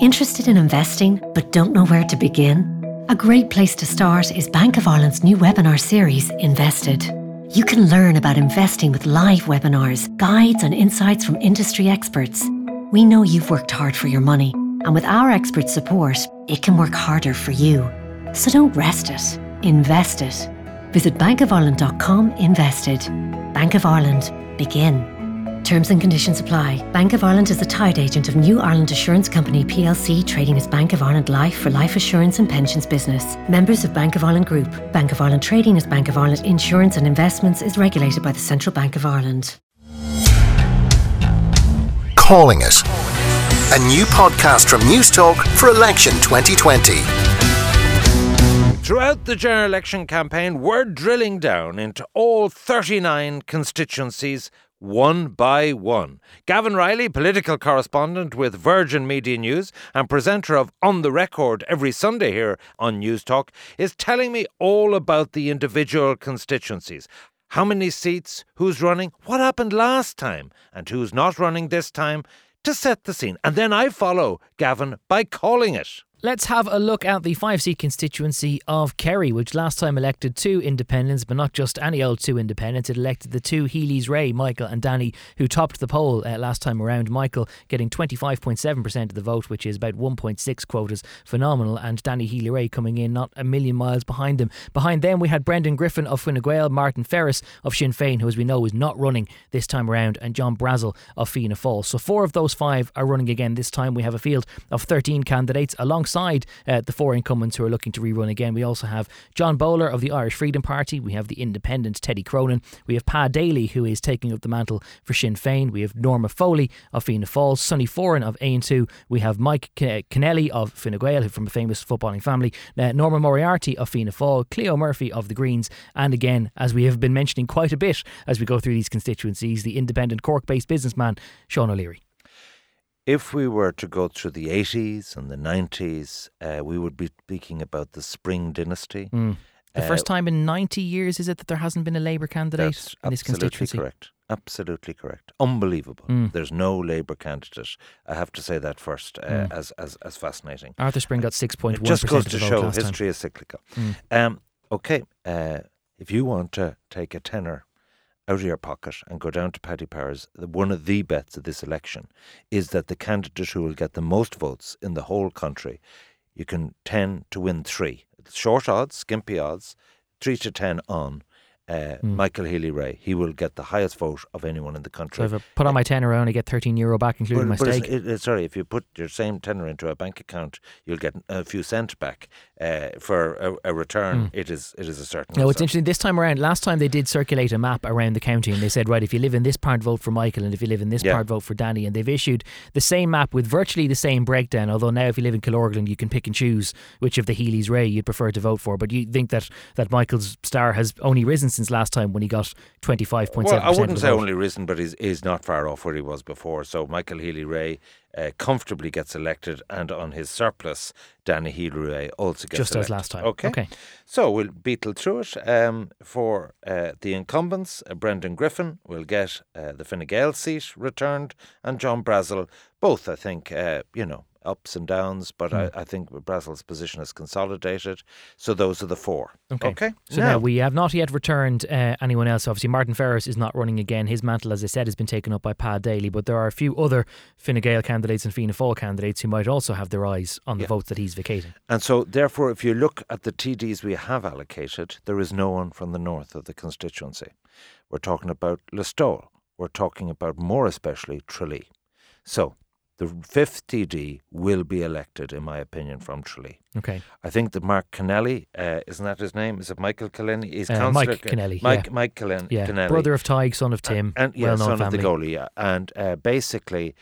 Interested in investing but don't know where to begin? A great place to start is Bank of Ireland's new webinar series, Invested. You can learn about investing with live webinars, guides, and insights from industry experts. We know you've worked hard for your money, and with our expert support, it can work harder for you. So don't rest it, invest it. Visit bankofireland.com invested. Bank of Ireland, begin. Terms and conditions apply. Bank of Ireland is a tied agent of New Ireland Assurance Company plc, trading as Bank of Ireland Life for life assurance and pensions business. Members of Bank of Ireland Group. Bank of Ireland trading as Bank of Ireland Insurance and Investments is regulated by the Central Bank of Ireland. Calling It. A new podcast from Newstalk for election 2020. Throughout the general election campaign, we're drilling down into all 39 constituencies one by one. Gavin Reilly, political correspondent with Virgin Media News and presenter of On the Record every Sunday here on Newstalk, is telling me all about the individual constituencies. How many seats, who's running, what happened last time, and who's not running this time to set the scene. And then I follow Gavin by calling it. Let's have a look at the five seat constituency of Kerry, which last time elected two independents, but not just any old two independents. It elected the two Healy's Rae, Michael and Danny, who topped the poll uh, last time around. Michael getting 25.7% of the vote, which is about 1.6 quotas, phenomenal. And Danny Healy Rae coming in not a million miles behind them. Behind them, we had Brendan Griffin of Fine Gael, Martin Ferris of Sinn Féin, who, as we know, is not running this time around, and John Brassil of Fianna Fáil. So four of those five are running again this time. We have a field of 13 candidates alongside alongside uh, the four incumbents who are looking to rerun again. We also have John Bowler of the Irish Freedom Party. We have the Independent Teddy Cronin. We have Pa Daly, who is taking up the mantle for Sinn Féin. We have Norma Foley of Fianna Fáil. Sonny Foran of Aontú. We have Mike Kennelly of Fine Gael, from a famous footballing family. Uh, Norma Moriarty of Fianna Fáil. Cleo Murphy of the Greens. And again, as we have been mentioning quite a bit as we go through these constituencies, the independent Cork based businessman, Sean O'Leary if we were to go through the 80s and the 90s, uh, we would be speaking about the Spring Dynasty. Mm. The uh, first time in 90 years, is it, that there hasn't been a Labour candidate in this constituency? Absolutely correct. Absolutely correct. Unbelievable. Mm. There's no Labour candidate. I have to say that first, uh, mm. as, as as fascinating. Arthur Spring got 6.1%. It just goes to show history time. is cyclical. Mm. Um, okay, uh, if you want to take a tenner out of your pocket and go down to Paddy Power's, one of the bets of this election is that the candidate who will get the most votes in the whole country, you can 10 to win three. Short odds, skimpy odds, 3 to 10 on uh, mm. Michael Healy Rae. He will get the highest vote of anyone in the country. So if I put on my tenner, I only get 13 euro back, including but, my but stake. It, it, sorry, if you put your same tenner into a bank account, you'll get a few cents back uh, for a, a return. Mm. It is it is a certain. No, it's interesting. This time around, last time they did circulate a map around the county, and they said, right, if you live in this part, vote for Michael, and if you live in this yeah. part, vote for Danny. And they've issued the same map with virtually the same breakdown. Although now, if you live in Killorglin, you can pick and choose which of the Healy's Rae you'd prefer to vote for. But you think that that Michael's star has only risen since last time when he got 25.7%. Well, I wouldn't say only risen, but he's, he's not far off where he was before. So Michael Healy Rae uh, comfortably gets elected, and on his surplus, Danny Healy Rae also gets Just elected. as last time. Okay. okay. So we'll beetle through it. Um, for uh, the incumbents, uh, Brendan Griffin will get uh, the Fine Gael seat returned, and John Brassil, both, I think, uh, you know, ups and downs, but mm. I, I, think Brassil's position is consolidated. So those are the four. Okay. okay? So now, now we have not yet returned uh, anyone else. Obviously, Martin Ferris is not running again. His mantle, as I said, has been taken up by Pa Daly, but there are a few other Fine Gael candidates and Fianna Fáil candidates who might also have their eyes on the yeah. votes that he's vacating. And so, therefore, if you look at the TDs we have allocated, there is no one from the north of the constituency. We're talking about Listowel. We're talking about, more especially, Tralee. So, the fifth TD will be elected, in my opinion, from Tralee. Okay. I think that Mark Kennelly, uh, isn't that his name? Is it Michael Kennelly? He's uh, Mike Kennelly. Mike, yeah. Mike Kennelly. Yeah. Kennelly. Brother of Tadhg, son of Tim. And, and yeah, son family. of the goalie, yeah. And uh, basically,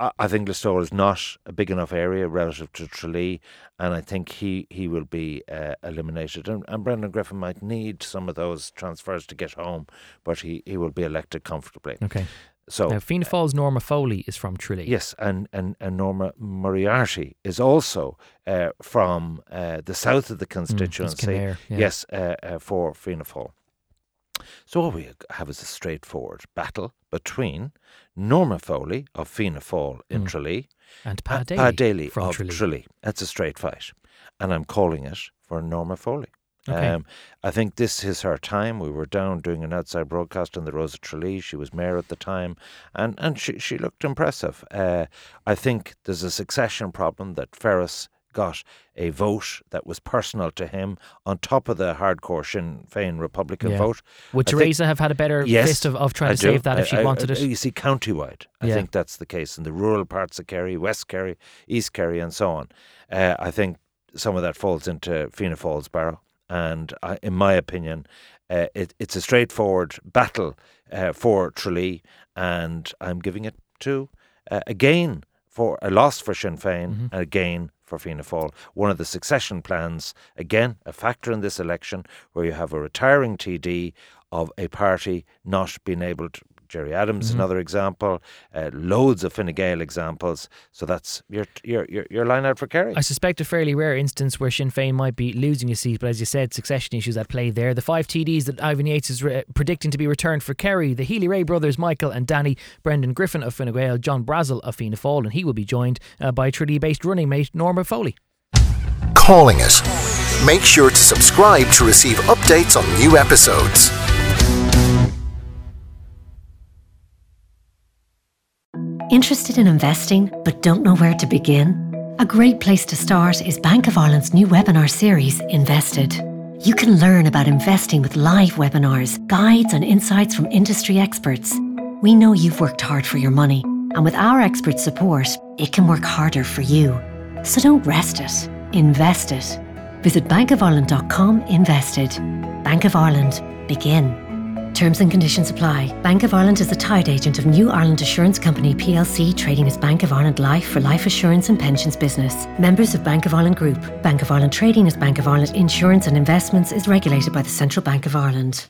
I, I think Listowel is not a big enough area relative to Tralee, and I think he, he will be uh, eliminated. And, and Brendan Griffin might need some of those transfers to get home, but he, he will be elected comfortably. Okay. So now, Fianna Fáil's Norma Foley is from Tralee. Yes, and, and, and Norma Moriarty is also uh, from uh, the south of the constituency. Mm, yeah. Yes, uh, uh, for Fianna Fáil. So what we have is a straightforward battle between Norma Foley of Fianna Fáil in mm. Tralee And Pat Daly, Pat Daly from of Tralee. Tralee. That's a straight fight. And I'm calling it for Norma Foley. Okay. Um, I think this is her time. We were down doing an outside broadcast on the Rose of Tralee. She was mayor at the time, and, and she, she looked impressive. Uh, I think there's a succession problem that Ferris got a vote that was personal to him on top of the hardcore Sinn Féin Republican Yeah. vote. Would I think- Teresa have had a better Yes, fist of, of trying I to do. save that if she wanted I- it? You see, countywide, I Yeah. think that's the case in the rural parts of Kerry, West Kerry, East Kerry, and so on. Uh, I think some of that falls into Fianna Fáil's barrow, and I, in my opinion, uh, it, it's a straightforward battle uh, for Tralee, and I'm giving it to uh, again for a loss for Sinn Féin, Mm-hmm. and again for Fianna Fáil. One of the succession plans, again, a factor in this election, where you have a retiring TD of a party not being able to. Gerry Adams, Mm-hmm. another example. Uh, loads of Fine Gael examples. So that's your your your, your line out for Kerry. I suspect a fairly rare instance where Sinn Féin might be losing a seat, but as you said, succession issues at play there. The five TDs that Ivan Yates is re- predicting to be returned for Kerry, the Healy Rae brothers, Michael and Danny, Brendan Griffin of Fine Gael, John Brassil of Fianna Fáil, and he will be joined uh, by Tralee-based running mate Norma Foley. Calling it. Make sure to subscribe to receive updates on new episodes. Interested in investing but don't know where to begin? A great place to start is Bank of Ireland's new webinar series, Invested. You can learn about investing with live webinars, guides, and insights from industry experts. We know you've worked hard for your money, and with our expert support, it can work harder for you. So don't rest it, invest it. Visit bankofireland.com invested. Bank of Ireland, begin. Terms and conditions apply. Bank of Ireland is a tied agent of New Ireland Assurance Company plc, trading as Bank of Ireland Life for life assurance and pensions business. Members of Bank of Ireland Group. Bank of Ireland trading as Bank of Ireland Insurance and Investments is regulated by the Central Bank of Ireland.